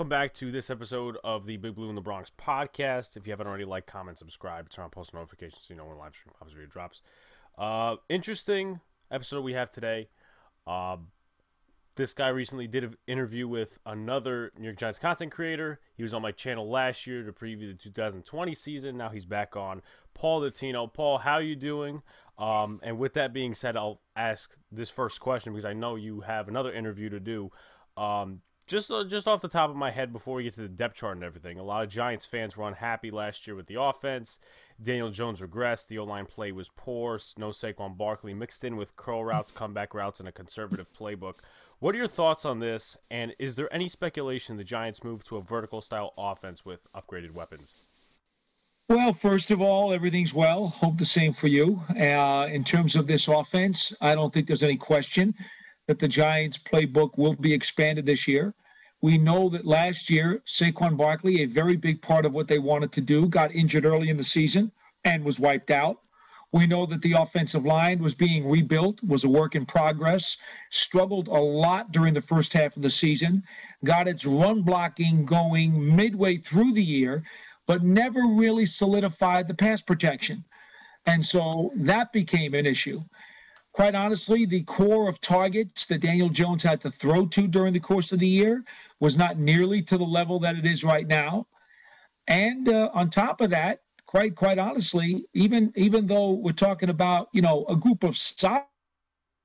welcome back to this episode of the Big Blue in the Bronx podcast. If you haven't already, like, comment, subscribe, turn on post notifications so you know when live stream pops video drops. Uh, interesting episode we have today. Uh, this guy recently did an interview with another New York Giants content creator. He was on my channel last year to preview the 2020 season. Now he's back on. Paul Dottino. Paul, how are you doing? Um, and with that being said, I'll ask this first question because I know you have another interview to do. Um, just uh, just off the top of my head, before we get to the depth chart and everything, a lot of Giants fans were unhappy last year with the offense. Daniel Jones regressed. The O line play was poor. No Saquon Barkley mixed in with curl routes, comeback routes, and a conservative playbook. What are your thoughts on this? And is there any speculation the Giants move to a vertical style offense with upgraded weapons? Well, first of all, everything's well. Hope the same for you. Uh, in terms of this offense, I don't think there's any question that the Giants' playbook will be expanded this year. We know that last year, Saquon Barkley, a very big part of what they wanted to do, got injured early in the season and was wiped out. We know that the offensive line was being rebuilt, was a work in progress, struggled a lot during the first half of the season, got its run blocking going midway through the year, but never really solidified the pass protection. And so that became an issue. Quite honestly, the core of targets that Daniel Jones had to throw to during the course of the year was not nearly to the level that it is right now. And uh, on top of that, quite quite honestly, even even though we're talking about you know a group of solid,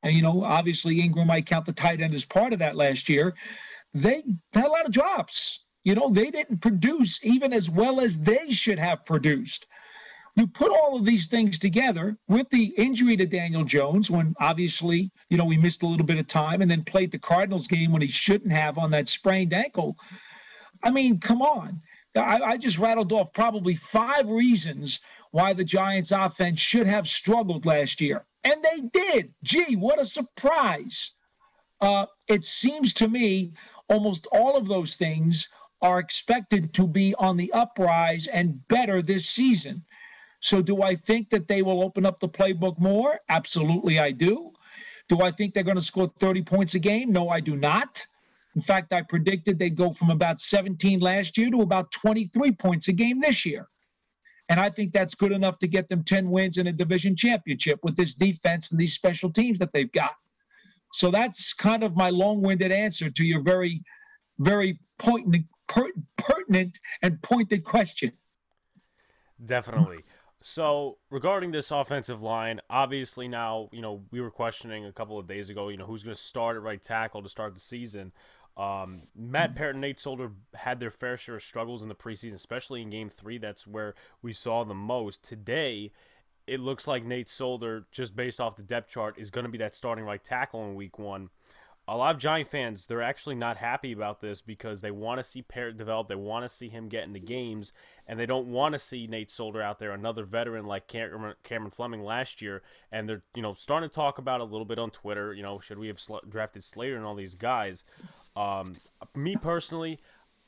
and you know obviously Engram might count the tight end as part of that last year, they had a lot of drops. You know they didn't produce even as well as they should have produced. You put all of these things together with the injury to Daniel Jones, when obviously, you know, we missed a little bit of time and then played the Cardinals game when he shouldn't have on that sprained ankle. I mean, come on. I, I just rattled off probably five reasons why the Giants offense should have struggled last year. And they did. Gee, what a surprise. Uh, it seems to me almost all of those things are expected to be on the uprise and better this season. So, do I think that they will open up the playbook more? Absolutely, I do. Do I think they're going to score 30 points a game? No, I do not. In fact, I predicted they'd go from about 17 last year to about 23 points a game this year. And I think that's good enough to get them 10 wins in a division championship with this defense and these special teams that they've got. So that's kind of my long winded answer to your very, very pertinent and pointed question. Definitely. So regarding this offensive line, obviously now you know we were questioning a couple of days ago, you know who's going to start at right tackle to start the season. Um, Matt Peart and Nate Solder had their fair share of struggles in the preseason, especially in Game Three. That's where we saw the most. Today, it looks like Nate Solder, just based off the depth chart, is going to be that starting right tackle in Week One a lot of Giant fans, they're actually not happy about this because they want to see Peart develop. They want to see him get into games, and they don't want to see Nate Solder out there, another veteran like Cameron, Fleming last year. And they're you know starting to talk about a little bit on Twitter. You know, should we have sl- drafted Slater and all these guys? Um, me personally,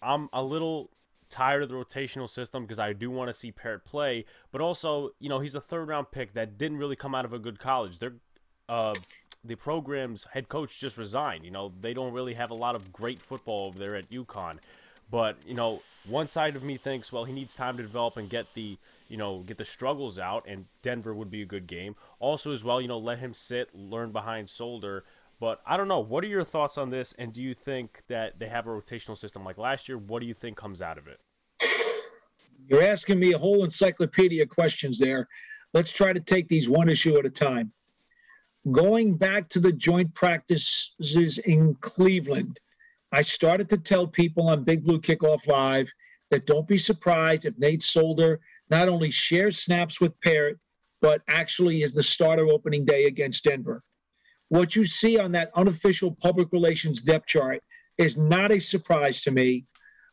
I'm a little tired of the rotational system because I do want to see Peart play, but also you know he's a third round pick that didn't really come out of a good college. They're uh, the program's head coach just resigned. You know, they don't really have a lot of great football over there at UConn. But, you know, one side of me thinks, well, he needs time to develop and get the, you know, get the struggles out, and Denver would be a good game. Also, as well, you know, let him sit, learn behind Solder. But I don't know. What are your thoughts on this? And do you think that they have a rotational system like last year? What do you think comes out of it? You're asking me a whole encyclopedia of questions there. Let's try to take these one issue at a time going back to the joint practices in Cleveland, I started to tell people on Big Blue Kickoff Live that don't be surprised if Nate Solder not only shares snaps with Peart, but actually is the starter opening day against Denver. What you see on that unofficial public relations depth chart is not a surprise to me.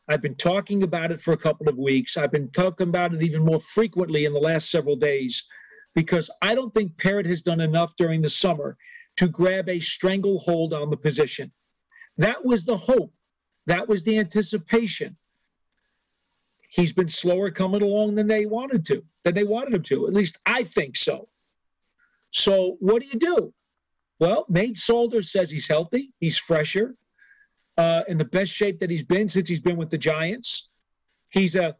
I've been talking about it for a couple of weeks. I've been talking about it even more frequently in the last several days because I don't think Peart has done enough during the summer to grab a stranglehold on the position. That was the hope. That was the anticipation. He's been slower coming along than they wanted to, than they wanted him to. At least I think so. So what do you do? Well, Nate Solder says he's healthy, he's fresher. uh, in the best shape that he's been since he's been with the Giants. He's a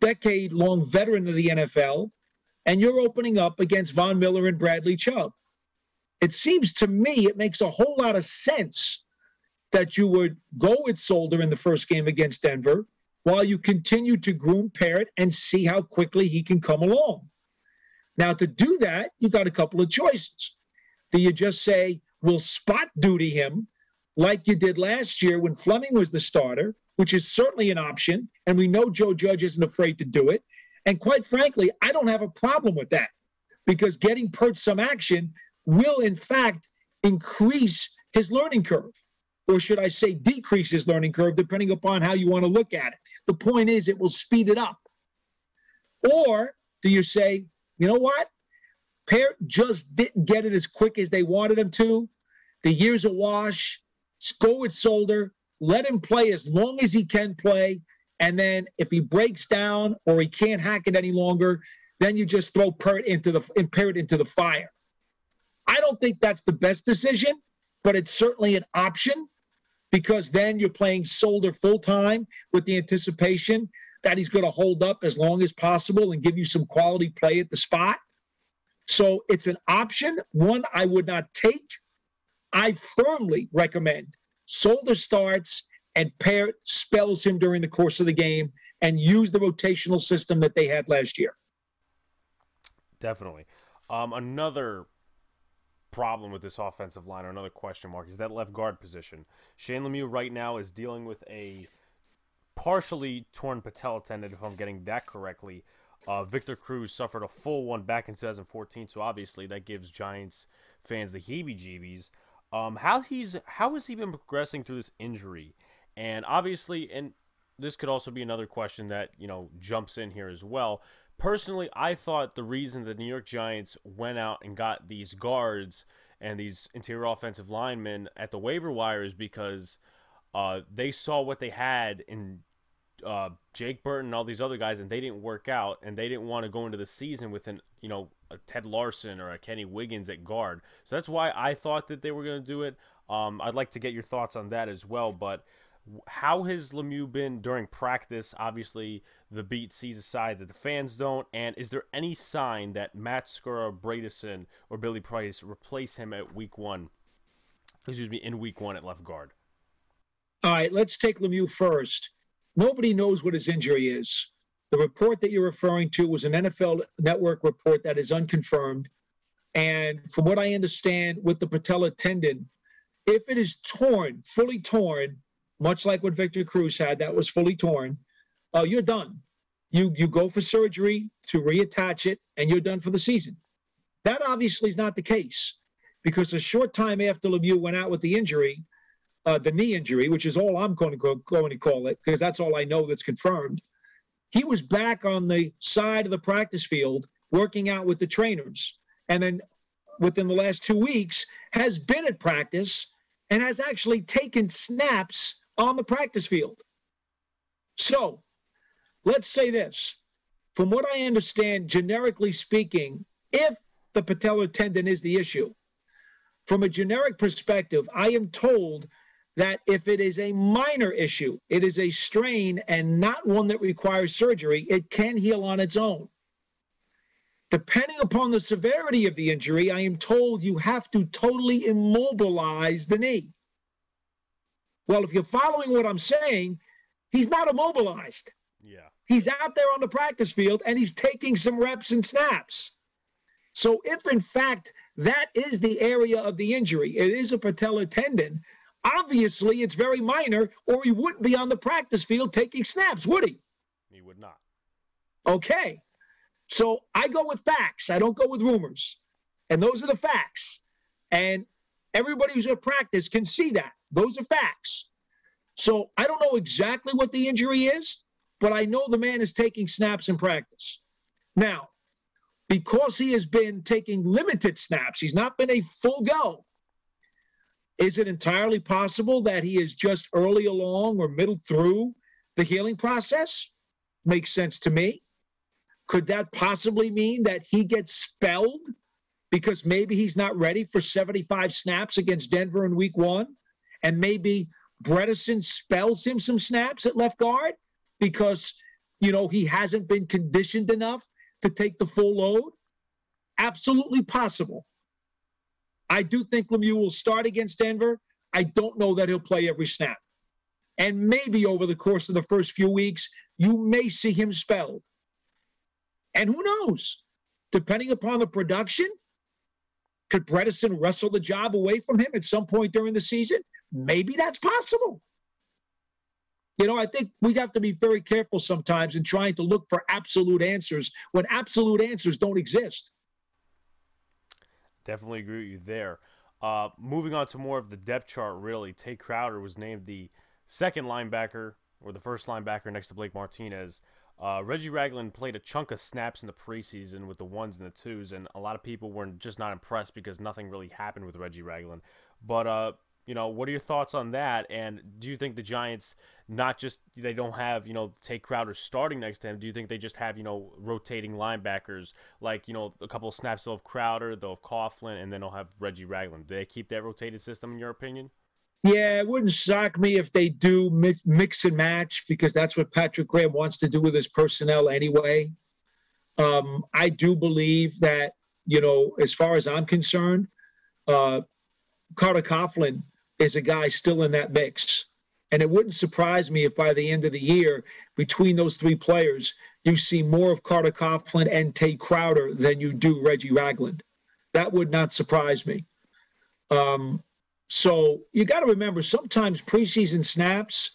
decade long veteran of the NFL. And you're opening up against Von Miller and Bradley Chubb. It seems to me it makes a whole lot of sense that you would go with Solder in the first game against Denver while you continue to groom Peart and see how quickly he can come along. Now, to do that, you got a couple of choices. Do you just say, we'll spot duty him like you did last year when Fleming was the starter, which is certainly an option. And we know Joe Judge isn't afraid to do it. And quite frankly, I don't have a problem with that because getting Peart some action will, in fact, increase his learning curve. Or should I say, decrease his learning curve, depending upon how you want to look at it. The point is, it will speed it up. Or do you say, you know what? Peart just didn't get it as quick as they wanted him to. The year's a wash. Go with Solder. Let him play as long as he can play. And then if he breaks down or he can't hack it any longer, then you just throw Peart into the Peart into the fire. I don't think that's the best decision, but it's certainly an option because then you're playing Solder full time with the anticipation that he's going to hold up as long as possible and give you some quality play at the spot. So it's an option, one I would not take. I firmly recommend Solder starts and Peart spells him during the course of the game and use the rotational system that they had last year. Definitely. Um, another problem with this offensive line, or another question mark, is that left guard position. Shane Lemieux right now is dealing with a partially torn patella tendon, if I'm getting that correctly. Uh, Victor Cruz suffered a full one back in 2014, so obviously that gives Giants fans the heebie-jeebies. Um, how he's how has he been progressing through this injury? And obviously, and this could also be another question that you know jumps in here as well. Personally, I thought the reason the New York Giants went out and got these guards and these interior offensive linemen at the waiver wire is because uh, they saw what they had in uh, Jake Burton and all these other guys, and they didn't work out, and they didn't want to go into the season with an you know a Ted Larsen or a Kenny Wiggins at guard. So that's why I thought that they were going to do it. Um, I'd like to get your thoughts on that as well. But how has Lemieux been during practice? Obviously, the beat sees a side that the fans don't. And is there any sign that Matt Skura, Bredeson, or Billy Price replace him at week one? Excuse me, in week one at left guard. All right, let's take Lemieux first. Nobody knows what his injury is. The report that you're referring to was an NFL network report that is unconfirmed. And from what I understand with the patella tendon, if it is torn, fully torn, much like what Victor Cruz had, that was fully torn, uh, you're done. You you go for surgery to reattach it, and you're done for the season. That obviously is not the case, because a short time after Lemieux went out with the injury, uh, the knee injury, which is all I'm going to go, going to call it, because that's all I know that's confirmed. He was back on the side of the practice field working out with the trainers, and then within the last two weeks has been at practice and has actually taken snaps on the practice field. So, let's say this: from what I understand, generically speaking, if the patellar tendon is the issue, from a generic perspective, I am told that if it is a minor issue, it is a strain and not one that requires surgery, it can heal on its own. Depending upon the severity of the injury, I am told you have to totally immobilize the knee. Well, if you're following what I'm saying, he's not immobilized. Yeah. He's out there on the practice field and he's taking some reps and snaps. So, if in fact that is the area of the injury, it is a patellar tendon, Obviously, it's very minor, or he wouldn't be on the practice field taking snaps, would he? He would not. Okay. So I go with facts. I don't go with rumors. And those are the facts. And everybody who's at practice can see that. Those are facts. So I don't know exactly what the injury is, but I know the man is taking snaps in practice. Now, because he has been taking limited snaps, he's not been a full go. Is it entirely possible that he is just early along or middle through the healing process? Makes sense to me. Could that possibly mean that he gets spelled because maybe he's not ready for 75 snaps against Denver in week one? And maybe Bredeson spells him some snaps at left guard because, you know, he hasn't been conditioned enough to take the full load? Absolutely possible. I do think Lemieux will start against Denver. I don't know that he'll play every snap. And maybe over the course of the first few weeks, you may see him spelled. And who knows? Depending upon the production, could Bredeson wrestle the job away from him at some point during the season? Maybe that's possible. You know, I think we have to be very careful sometimes in trying to look for absolute answers when absolute answers don't exist. Definitely agree with you there. Uh, moving on to more of the depth chart, really, Tae Crowder was named the second linebacker or the first linebacker next to Blake Martinez. Uh, Reggie Ragland played a chunk of snaps in the preseason with the ones and the twos, and a lot of people were just not impressed because nothing really happened with Reggie Ragland. But uh, you know, what are your thoughts on that? And do you think the Giants not just they don't have you know Tae Crowder starting next to him? Do you think they just have you know rotating linebackers like you know a couple of snaps they'll Crowder, they'll have Coughlin, and then they'll have Reggie Ragland? Do they keep that rotated system in your opinion? Yeah, it wouldn't shock me if they do mix and match because that's what Patrick Graham wants to do with his personnel anyway. Um, I do believe that you know, as far as I'm concerned, uh, Carter Coughlin is a guy still in that mix. And it wouldn't surprise me if by the end of the year, between those three players, you see more of Carter Coughlin and Tae Crowder than you do Reggie Ragland. That would not surprise me. Um, so you got to remember sometimes preseason snaps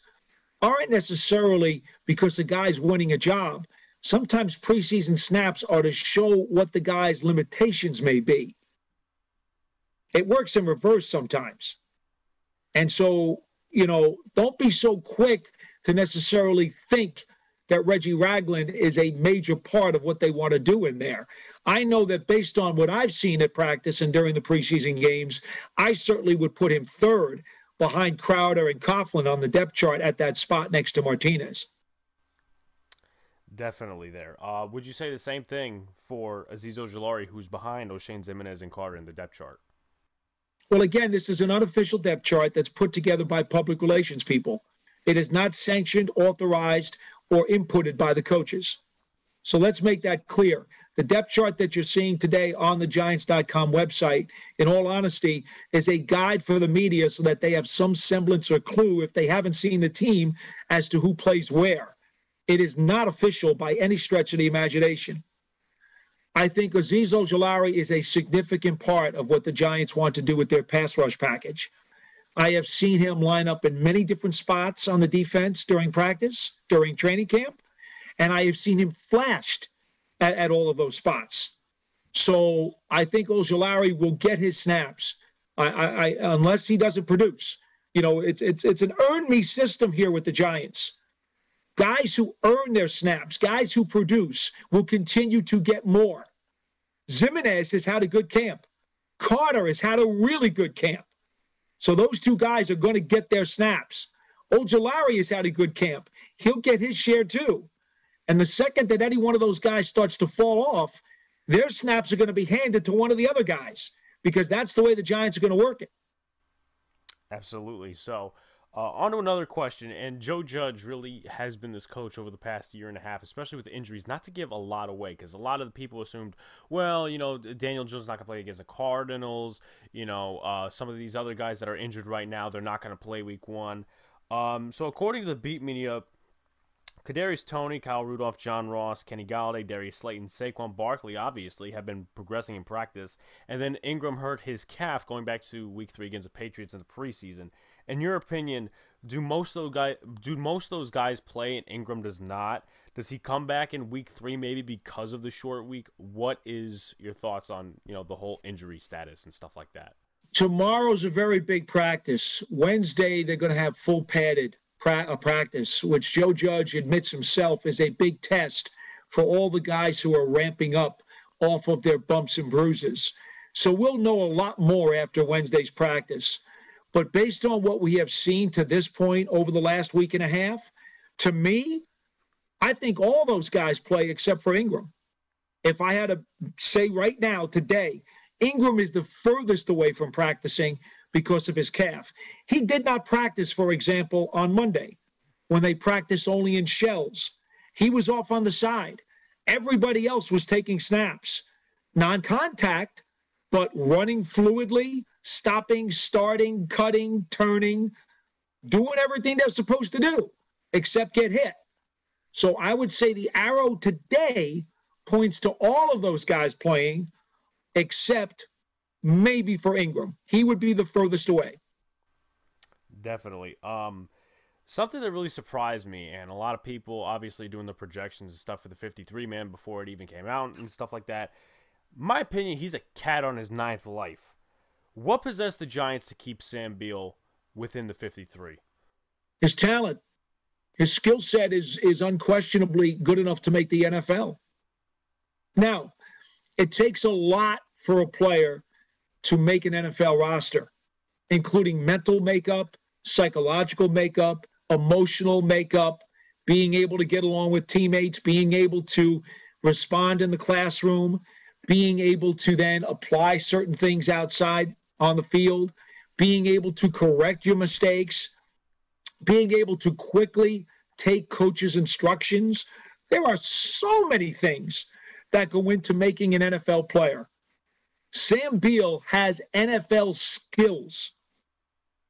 aren't necessarily because the guy's winning a job. Sometimes preseason snaps are to show what the guy's limitations may be. It works in reverse sometimes. And so, you know, don't be so quick to necessarily think that Reggie Ragland is a major part of what they want to do in there. I know that based on what I've seen at practice and during the preseason games, I certainly would put him third behind Crowder and Coughlin on the depth chart at that spot next to Martinez. Definitely there. Uh, would you say the same thing for Azeez Ojulari, who's behind Oshane Ximines and Carter in the depth chart? Well, again, this is an unofficial depth chart that's put together by public relations people. It is not sanctioned, authorized, or inputted by the coaches. So let's make that clear. The depth chart that you're seeing today on the Giants.com website, in all honesty, is a guide for the media so that they have some semblance or clue, if they haven't seen the team, as to who plays where. It is not official by any stretch of the imagination. I think Azeez Ojulari is a significant part of what the Giants want to do with their pass rush package. I have seen him line up in many different spots on the defense during practice, during training camp, and I have seen him flashed at, at all of those spots. So I think Ojulari will get his snaps, I, I, I, unless he doesn't produce. You know, it's it's it's an earn me system here with the Giants. Guys who earn their snaps, guys who produce, will continue to get more. Ximines has had a good camp. Carter has had a really good camp. So those two guys are going to get their snaps. Ojulari has had a good camp. He'll get his share too. And the second that any one of those guys starts to fall off, their snaps are going to be handed to one of the other guys because that's the way the Giants are going to work it. Absolutely. So uh, on to another question, and Joe Judge really has been this coach over the past year and a half, especially with injuries. Not to give a lot away, because a lot of the people assumed, well, you know, Daniel Jones not going to play against the Cardinals. You know, uh, some of these other guys that are injured right now, they're not going to play Week One. Um, so according to the Beat Media, Kadarius Toney, Kyle Rudolph, John Ross, Kenny Golladay, Darius Slayton, Saquon Barkley, obviously have been progressing in practice, and then Engram hurt his calf going back to Week Three against the Patriots in the preseason in your opinion, do most of those guys do most those guys play and Engram does not? Does he come back in week three maybe because of the short week? What is your thoughts on you know the whole injury status and stuff like that? Tomorrow's a very big practice. Wednesday they're going to have full padded pra- uh, practice, which Joe Judge admits himself is a big test for all the guys who are ramping up off of their bumps and bruises. So we'll know a lot more after Wednesday's practice. But based on what we have seen to this point over the last week and a half, to me, I think all those guys play except for Engram. If I had to say right now, today, Engram is the furthest away from practicing because of his calf. He did not practice, for example, on Monday when they practiced only in shells. He was off on the side. Everybody else was taking snaps, non contact, but running fluidly, stopping, starting, cutting, turning, doing everything they're supposed to do except get hit. So I would say the arrow today points to all of those guys playing except maybe for Engram. He would be the furthest away. Definitely. Um, something that really surprised me, and a lot of people obviously doing the projections and stuff for the 53 man before it even came out and stuff like that. My opinion, he's a cat on his ninth life. What possessed the Giants to keep Sam Beal within the 53? His talent. His skill set is is unquestionably good enough to make the NFL. Now, it takes a lot for a player to make an NFL roster, including mental makeup, psychological makeup, emotional makeup, being able to get along with teammates, being able to respond in the classroom, being able to then apply certain things outside on the field, being able to correct your mistakes, being able to quickly take coaches' instructions. There are so many things that go into making an NFL player. Sam Beal has NFL skills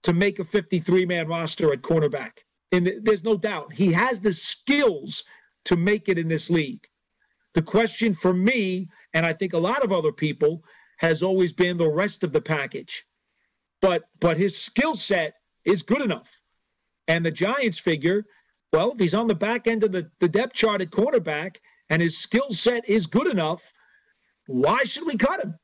to make a 53 man roster at cornerback. And there's no doubt he has the skills to make it in this league. The question for me, and I think a lot of other people, has always been the rest of the package. But but his skill set is good enough. And the Giants figure, well, if he's on the back end of the, the depth chart at cornerback and his skill set is good enough, why should we cut him?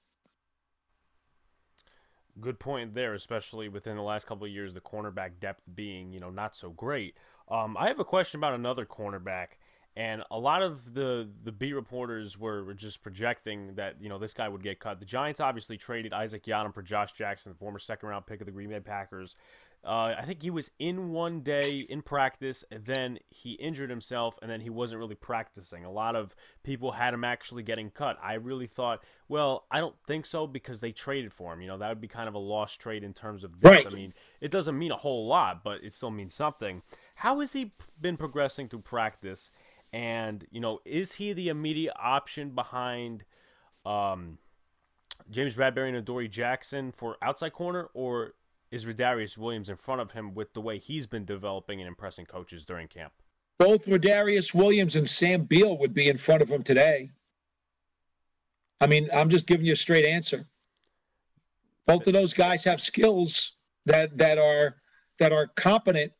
Good point there, especially within the last couple of years, the cornerback depth being, you know, not so great. Um, I have a question about another cornerback, and a lot of the the beat reporters were just projecting that you know this guy would get cut. The Giants obviously traded Isaac Yiadom for Josh Jackson, the former second round pick of the Green Bay Packers. Uh, I think he was in one day in practice, and then he injured himself, and then he wasn't really practicing. A lot of people had him actually getting cut. I really thought, well, I don't think so because they traded for him. You know, that would be kind of a lost trade in terms of depth. Right. I mean, it doesn't mean a whole lot, but it still means something. How has he been progressing through practice? And you know, is he the immediate option behind? Um, James Bradberry and Adoree Jackson for outside corner, or is Rodarius Williams in front of him with the way he's been developing and impressing coaches during camp? Both Rodarius Williams and Sam Beal would be in front of him today. I mean, I'm just giving you a straight answer. Both of those guys have skills that that are that are competent,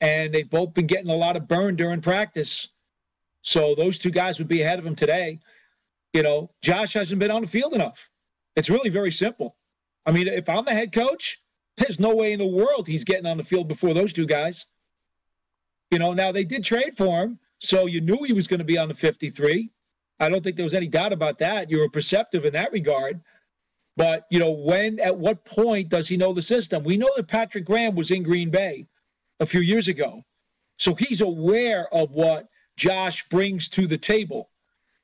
and they've both been getting a lot of burn during practice. So those two guys would be ahead of him today. You know, Josh hasn't been on the field enough. It's really very simple. I mean, if I'm the head coach, there's no way in the world he's getting on the field before those two guys. You know, now they did trade for him, so you knew he was going to be on the 53. I don't think there was any doubt about that. You were perceptive in that regard. But, you know, when, at what point does he know the system? We know that Patrick Graham was in Green Bay a few years ago. So he's aware of what Josh brings to the table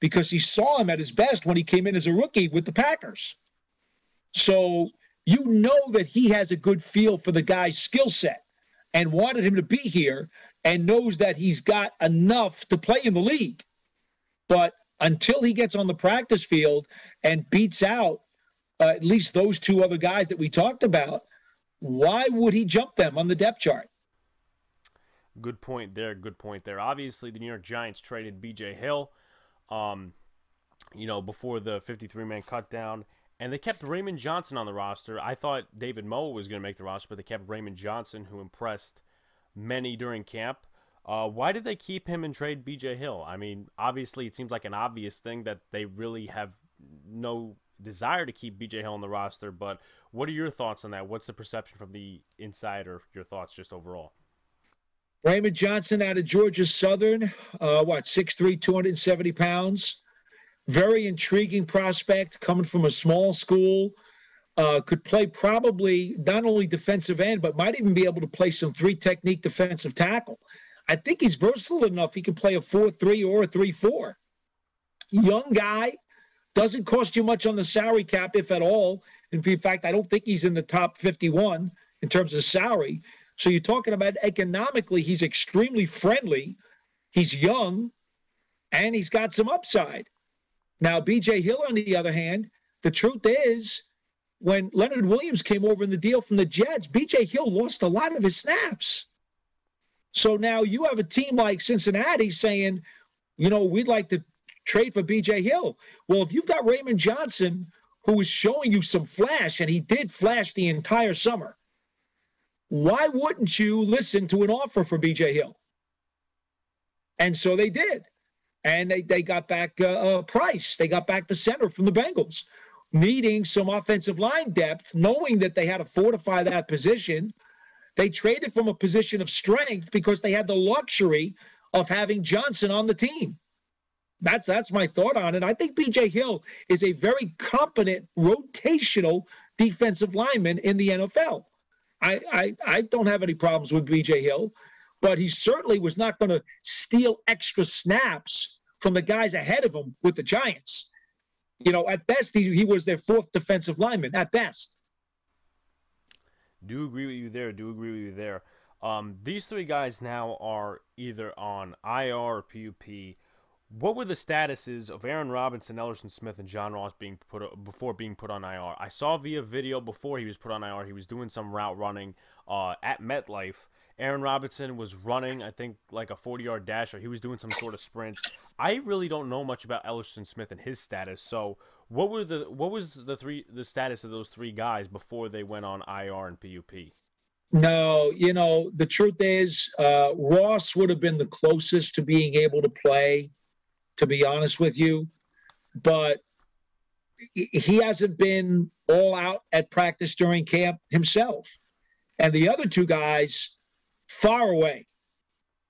because he saw him at his best when he came in as a rookie with the Packers. So you know that he has a good feel for the guy's skill set and wanted him to be here and knows that he's got enough to play in the league. But until he gets on the practice field and beats out uh, at least those two other guys that we talked about, why would he jump them on the depth chart? Good point there. Good point there. Obviously, the New York Giants traded B.J. Hill, um, you know, before the 53 man cut down and they kept Raymond Johnson on the roster. I thought David Moa was going to make the roster, but they kept Raymond Johnson, who impressed many during camp. Uh, why did they keep him and trade BJ Hill? I mean, obviously, it seems like an obvious thing that they really have no desire to keep BJ Hill on the roster, but what are your thoughts on that? What's the perception from the inside or your thoughts just overall? Raymond Johnson out of Georgia Southern, uh, what, 6'3, 270 pounds very intriguing prospect coming from a small school. Uh, could play probably not only defensive end, but might even be able to play some three technique defensive tackle. I think he's versatile enough. He can play a 4 3 or a 3 4. Young guy, doesn't cost you much on the salary cap, if at all. In fact, I don't think he's in the top 51 in terms of salary. So you're talking about economically, he's extremely friendly. He's young and he's got some upside. Now, BJ Hill, on the other hand, the truth is, when Leonard Williams came over in the deal from the Jets, BJ Hill lost a lot of his snaps. So now you have a team like Cincinnati saying, you know, we'd like to trade for BJ Hill. Well, if you've got Raymond Johnson, who is showing you some flash, and he did flash the entire summer, why wouldn't you listen to an offer for BJ Hill? And so they did. And they, they got back uh, uh, Price. They got back the center from the Bengals, needing some offensive line depth, knowing that they had to fortify that position. They traded from a position of strength because they had the luxury of having Johnson on the team. That's that's my thought on it. I think BJ Hill is a very competent rotational defensive lineman in the NFL. I, I, don't have any problems with BJ Hill, but he certainly was not going to steal extra snaps from the guys ahead of him with the Giants. You know, at best, he, he was their fourth defensive lineman, at best. Do agree with you there. Do agree with you there. Um, these three guys now are either on IR or PUP. What were the statuses of Aaron Robinson, Elerson Smith, and John Ross being put before being put on IR? I saw via video before he was put on IR. He was doing some route running uh, at MetLife. Aaron Robinson was running, I think, like a 40-yard dash, or he was doing some sort of sprints. I really don't know much about Elerson Smith and his status. So, what were the what was the three the status of those three guys before they went on IR and PUP? No, you know the truth is, uh, Ross would have been the closest to being able to play to be honest with you. But he hasn't been all out at practice during camp himself. And the other two guys, far away.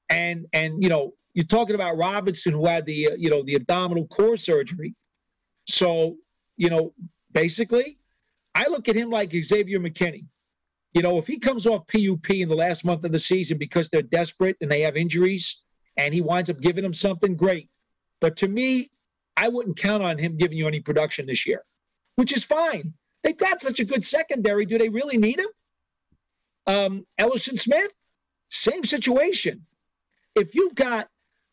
And, and you know, you're talking about Robinson, who had the, uh, you know, the abdominal core surgery. So, you know, basically, I look at him like Xavier McKinney. You know, if he comes off PUP in the last month of the season because they're desperate and they have injuries and he winds up giving them something, great. But to me, I wouldn't count on him giving you any production this year, which is fine. They've got such a good secondary. Do they really need him? Um, Elerson Smith, same situation. If you've got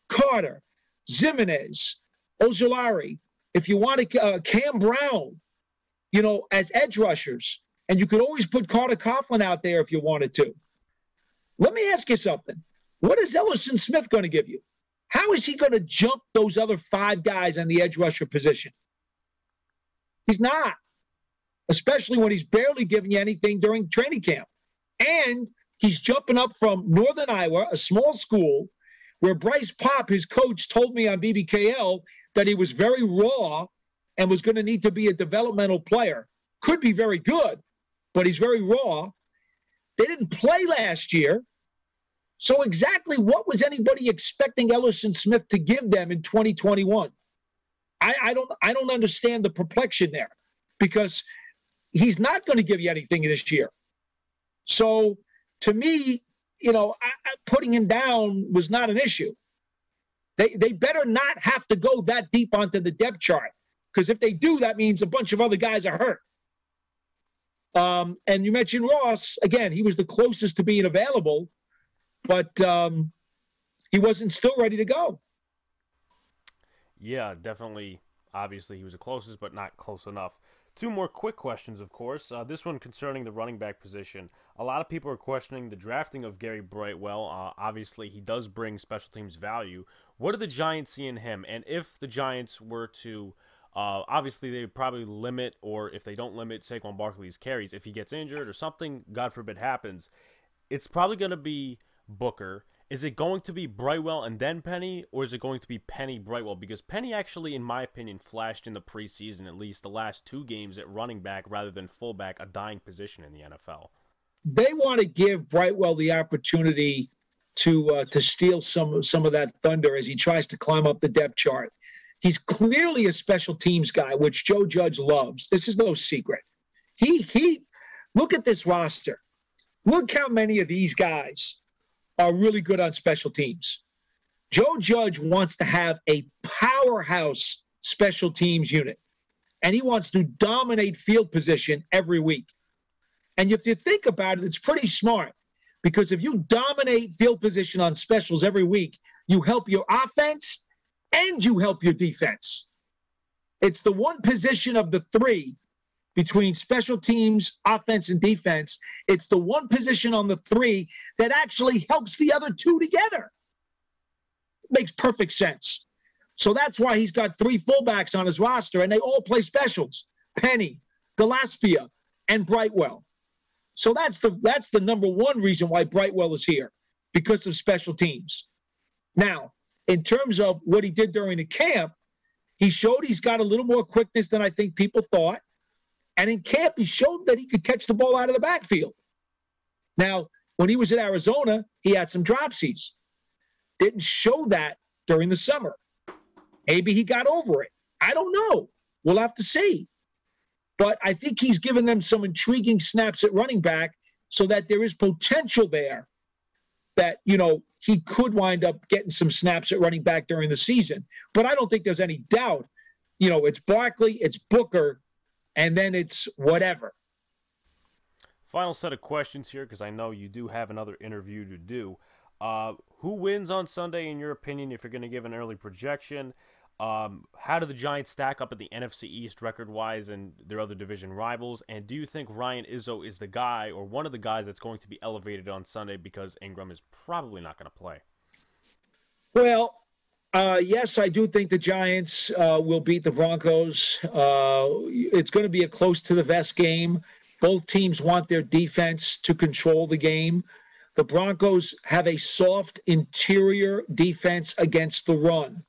Carter, Ximines, Ojulari, if you want to, uh, Cam Brown, you know, as edge rushers, and you could always put Carter Coughlin out there if you wanted to. Let me ask you something. What is Elerson Smith going to give you? How is he going to jump those other five guys on the edge rusher position? He's not, especially when he's barely giving you anything during training camp. And he's jumping up from Northern Iowa, a small school, where Bryce Paup, his coach, told me on BBKL that he was very raw and was going to need to be a developmental player. Could be very good, but he's very raw. They didn't play last year. So exactly what was anybody expecting Elerson Smith to give them in 2021? I, I don't I don't understand the perplexion there because he's not going to give you anything this year. So to me, you know, I, I, putting him down was not an issue. They they better not have to go that deep onto the depth chart because if they do, that means a bunch of other guys are hurt. Um, and you mentioned Ross again; he was the closest to being available but um, he wasn't still ready to go. Yeah, definitely. Obviously, he was the closest, but not close enough. Two more quick questions, of course. Uh, this one concerning the running back position. A lot of people are questioning the drafting of Gary Brightwell. Uh, obviously, he does bring special teams value. What do the Giants see in him? And if the Giants were to, uh, obviously, they probably limit, or if they don't limit Saquon Barkley's carries, if he gets injured or something, God forbid, happens, it's probably going to be Booker. Is it going to be Brightwell and then Penny, or is it going to be Penny Brightwell? Because Penny actually, in my opinion, flashed in the preseason, at least the last two games at running back rather than fullback, a dying position in the NFL. They want to give Brightwell the opportunity to uh, to steal some some of that thunder as he tries to climb up the depth chart. He's clearly a special teams guy, which Joe Judge loves. This is no secret. He he look at this roster. Look how many of these guys are really good on special teams. Joe Judge wants to have a powerhouse special teams unit. and he wants to dominate field position every week. And if you think about it, it's pretty smart because if you dominate field position on specials every week, you help your offense and you help your defense. It's the one position of the three between special teams, offense, and defense. It's the one position on the three that actually helps the other two together. makes perfect sense. So that's why he's got three fullbacks on his roster, and they all play specials Penny, Gillaspia, and Brightwell. So that's the that's the number one reason why Brightwell is here because of special teams. Now, in terms of what he did during the camp, he showed he's got a little more quickness than I think people thought. And in camp, he showed that he could catch the ball out of the backfield. Now, when he was in Arizona, he had some dropsies. Didn't show that during the summer. Maybe he got over it. I don't know. We'll have to see. But I think he's given them some intriguing snaps at running back so that there is potential there that, you know, he could wind up getting some snaps at running back during the season. But I don't think there's any doubt. You know, it's Barkley, it's Booker, and then it's whatever. Final set of questions here because I know you do have another interview to do. Uh, who wins on Sunday, in your opinion, if you're going to give an early projection? Um, how do the Giants stack up at the NFC East record wise and their other division rivals? And do you think Ryan Izzo is the guy or one of the guys that's going to be elevated on Sunday because Engram is probably not going to play? Well, uh, yes, I do think the Giants uh, will beat the Broncos. Uh, it's going to be a close to the vest game. Both teams want their defense to control the game. The Broncos have a soft interior defense against the run.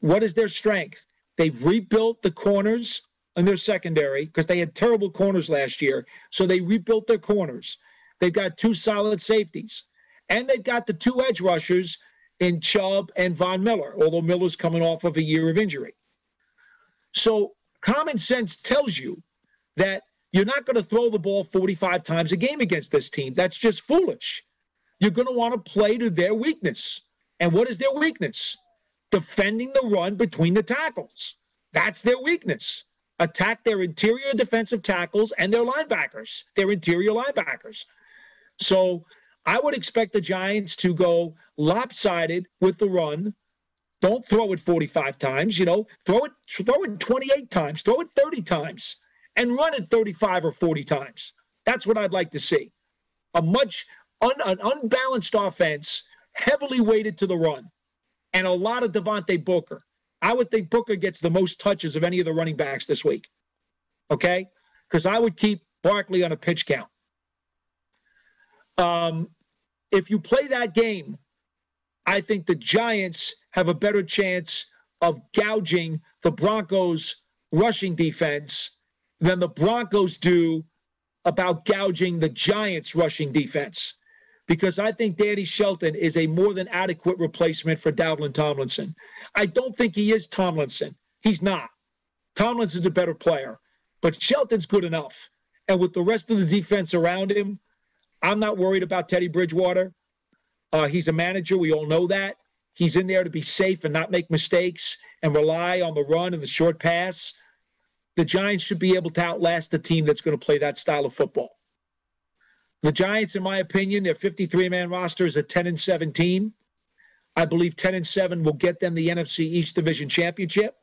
What is their strength? They've rebuilt the corners in their secondary because they had terrible corners last year. So they rebuilt their corners. They've got two solid safeties. And they've got the two edge rushers in Chubb and Von Miller, although Miller's coming off of a year of injury. So common sense tells you that you're not going to throw the ball 45 times a game against this team. That's just foolish. You're going to want to play to their weakness. And what is their weakness? defending the run between the tackles. That's their weakness. Attack their interior defensive tackles and their linebackers, their interior linebackers. So I would expect the Giants to go lopsided with the run. Don't throw it 45 times, you know, throw it throw it 28 times, throw it 30 times, and run it 35 or 40 times. That's what I'd like to see. A much un, an unbalanced offense, heavily weighted to the run and a lot of Devontae Booker. I would think Booker gets the most touches of any of the running backs this week. Okay? Because I would keep Barkley on a pitch count. Um, if you play that game, I think the Giants have a better chance of gouging the Broncos' rushing defense than the Broncos do about gouging the Giants' rushing defense because I think Danny Shelton is a more than adequate replacement for Dalvin Tomlinson. I don't think he is Tomlinson. He's not. Tomlinson's a better player, but Shelton's good enough. And with the rest of the defense around him, I'm not worried about Teddy Bridgewater. Uh, he's a manager. We all know that. He's in there to be safe and not make mistakes and rely on the run and the short pass. The Giants should be able to outlast the team that's going to play that style of football. The Giants, in my opinion, their 53 man roster is a 10 and 7 team. I believe 10 and 7 will get them the NFC East Division Championship.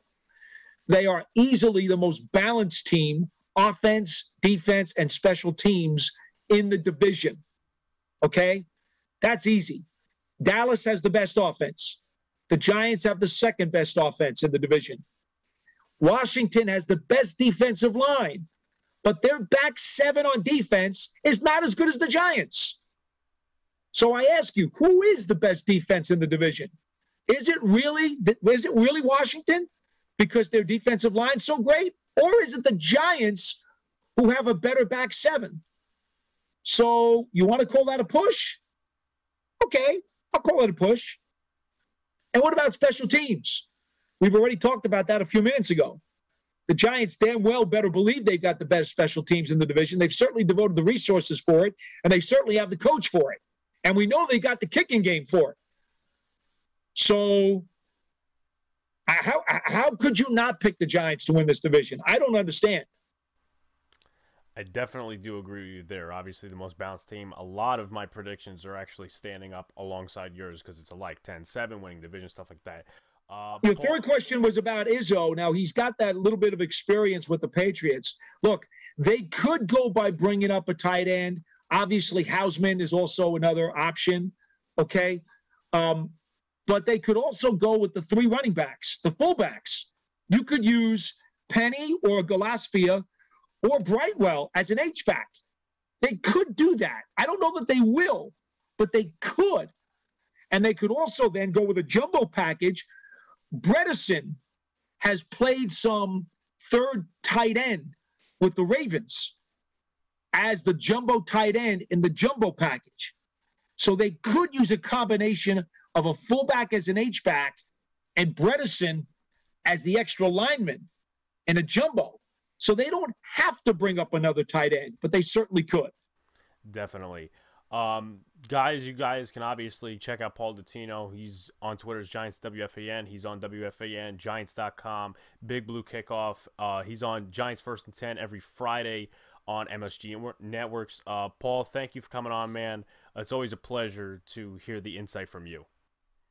They are easily the most balanced team, offense, defense, and special teams in the division. Okay? That's easy. Dallas has the best offense. The Giants have the second best offense in the division. Washington has the best defensive line but their back seven on defense is not as good as the Giants. So I ask you, who is the best defense in the division? Is it really is it really Washington because their defensive line's so great, or is it the Giants who have a better back seven? So you want to call that a push? Okay, I'll call it a push. And what about special teams? We've already talked about that a few minutes ago. The Giants damn well better believe they've got the best special teams in the division. They've certainly devoted the resources for it, and they certainly have the coach for it. And we know they got the kicking game for it. So uh, How uh, how could you not pick the Giants to win this division? I don't understand. I definitely do agree with you there. Obviously, the most balanced team. A lot of my predictions are actually standing up alongside yours because it's a like 10 7 winning division, stuff like that. Uh, Your third question was about Izzo. Now, he's got that little bit of experience with the Patriots. Look, they could go by bringing up a tight end. Obviously, Hausmann is also another option. Okay. Um, but they could also go with the three running backs, the fullbacks. You could use Penny or Gillaspia or Brightwell as an H-back. They could do that. I don't know that they will, but they could. And they could also then go with a jumbo package. Bredeson has played some third tight end with the Ravens as the jumbo tight end in the jumbo package. So they could use a combination of a fullback as an H-back and Bredeson as the extra lineman in a jumbo. So they don't have to bring up another tight end, but they certainly could. Definitely. Um, guys, you guys can obviously check out Paul Dottino. He's on Twitter's Giants WFAN. He's on WFAN, Giants.com, Big Blue Kickoff. Uh, he's on Giants First and 10 every Friday on MSG Networks. Uh, Paul, thank you for coming on, man. It's always a pleasure to hear the insight from you.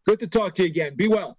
Good to talk to you again. Be well.